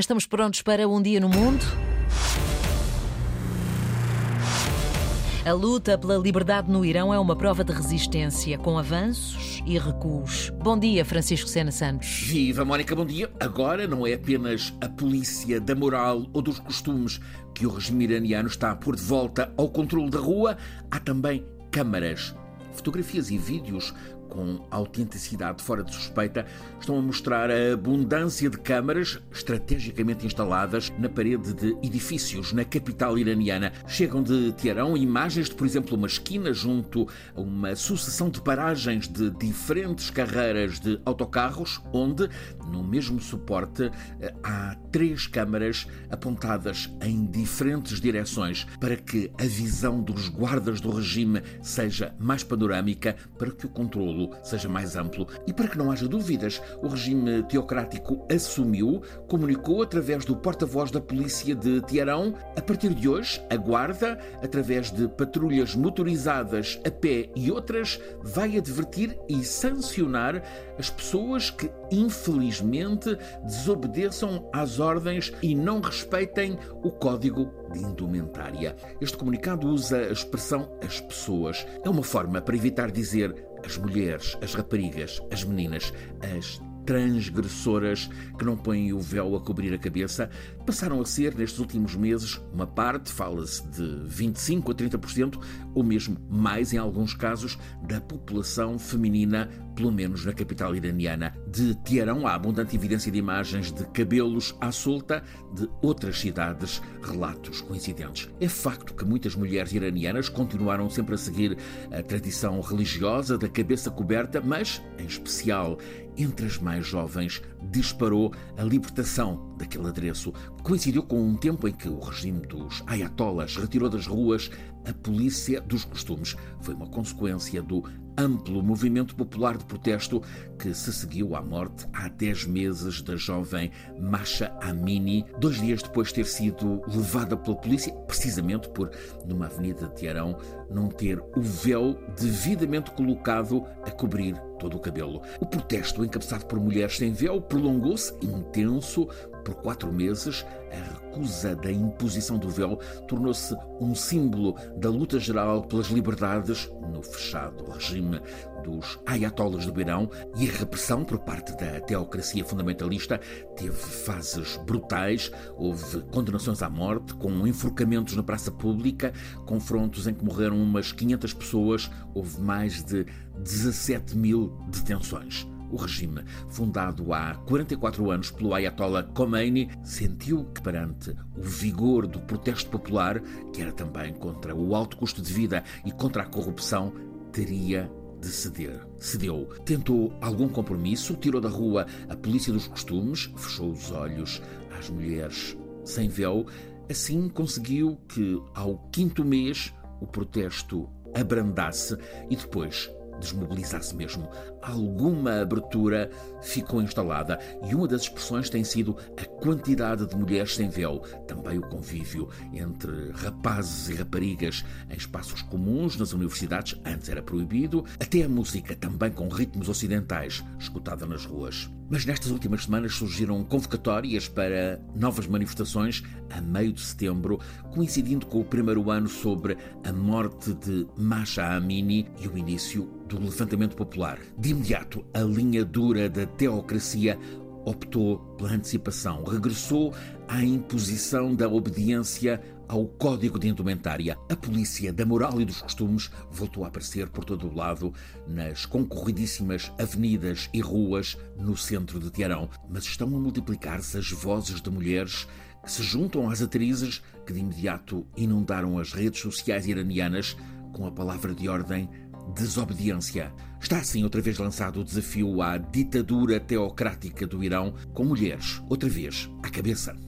Estamos prontos para um dia no mundo? A luta pela liberdade no Irão é uma prova de resistência, com avanços e recuos. Bom dia, Francisco Sena Santos. Viva, Mónica, bom dia. Agora não é apenas a polícia da moral ou dos costumes que o regime iraniano está por de volta ao controle da rua, há também câmaras, fotografias e vídeos com autenticidade fora de suspeita, estão a mostrar a abundância de câmaras estrategicamente instaladas na parede de edifícios na capital iraniana. Chegam de Teherão imagens de, por exemplo, uma esquina junto a uma sucessão de paragens de diferentes carreiras de autocarros, onde, no mesmo suporte, há três câmaras apontadas em diferentes direções para que a visão dos guardas do regime seja mais panorâmica, para que o seja mais amplo e para que não haja dúvidas, o regime teocrático assumiu, comunicou através do porta-voz da polícia de Teherão, a partir de hoje, a guarda, através de patrulhas motorizadas a pé e outras, vai advertir e sancionar as pessoas que infelizmente desobedeçam às ordens e não respeitem o código de indumentária. Este comunicado usa a expressão as pessoas. É uma forma para evitar dizer as mulheres, as raparigas, as meninas, as transgressoras que não põem o véu a cobrir a cabeça passaram a ser, nestes últimos meses, uma parte, fala-se de 25% a 30%, ou mesmo mais em alguns casos, da população feminina, pelo menos na capital iraniana. De Teherão há abundante evidência de imagens de cabelos à solta, de outras cidades, relatos coincidentes. É facto que muitas mulheres iranianas continuaram sempre a seguir a tradição religiosa da cabeça coberta, mas, em especial, entre as mais jovens, disparou a libertação daquele adereço. Coincidiu com um tempo em que o regime dos ayatollahs retirou das ruas a polícia dos costumes. Foi uma consequência do amplo movimento popular de protesto que se seguiu à morte há 10 meses da jovem Masha Amini, dois dias depois de ter sido levada pela polícia, precisamente por, numa avenida de Teherão, não ter o véu devidamente colocado a cobrir todo o cabelo. O protesto, encabeçado por mulheres sem véu, prolongou-se intenso por quatro meses. A recusa da imposição do véu tornou-se um símbolo da luta geral pelas liberdades no fechado regime dos ayatollahs do Irão e a repressão por parte da teocracia fundamentalista teve fases brutais, houve condenações à morte, com enforcamentos na praça pública, confrontos em que morreram umas 500 pessoas, houve mais de 17 mil detenções. O regime, fundado há 44 anos pelo Ayatollah Khomeini, sentiu que perante o vigor do protesto popular, que era também contra o alto custo de vida e contra a corrupção, teria de ceder. Cedeu. Tentou algum compromisso, tirou da rua a polícia dos costumes, fechou os olhos às mulheres sem véu. Assim conseguiu que, ao quinto mês, o protesto abrandasse e depois desmobilizasse mesmo. Alguma abertura ficou instalada e uma das expressões tem sido a quantidade de mulheres sem véu, também o convívio entre rapazes e raparigas em espaços comuns nas universidades, antes era proibido, até a música também com ritmos ocidentais, escutada nas ruas. Mas nestas últimas semanas surgiram convocatórias para novas manifestações a meio de setembro, coincidindo com o primeiro ano sobre a morte de Masha Amini e o início do levantamento popular. De imediato, a linha dura da teocracia optou pela antecipação, regressou à imposição da obediência ao código de indumentária. A polícia da moral e dos costumes voltou a aparecer por todo o lado nas concorridíssimas avenidas e ruas no centro de Teherão. Mas estão a multiplicar-se as vozes de mulheres que se juntam às atrizes que de imediato inundaram as redes sociais iranianas com a palavra de ordem desobediência. Está assim outra vez lançado o desafio à ditadura teocrática do Irão, com mulheres, outra vez, à cabeça.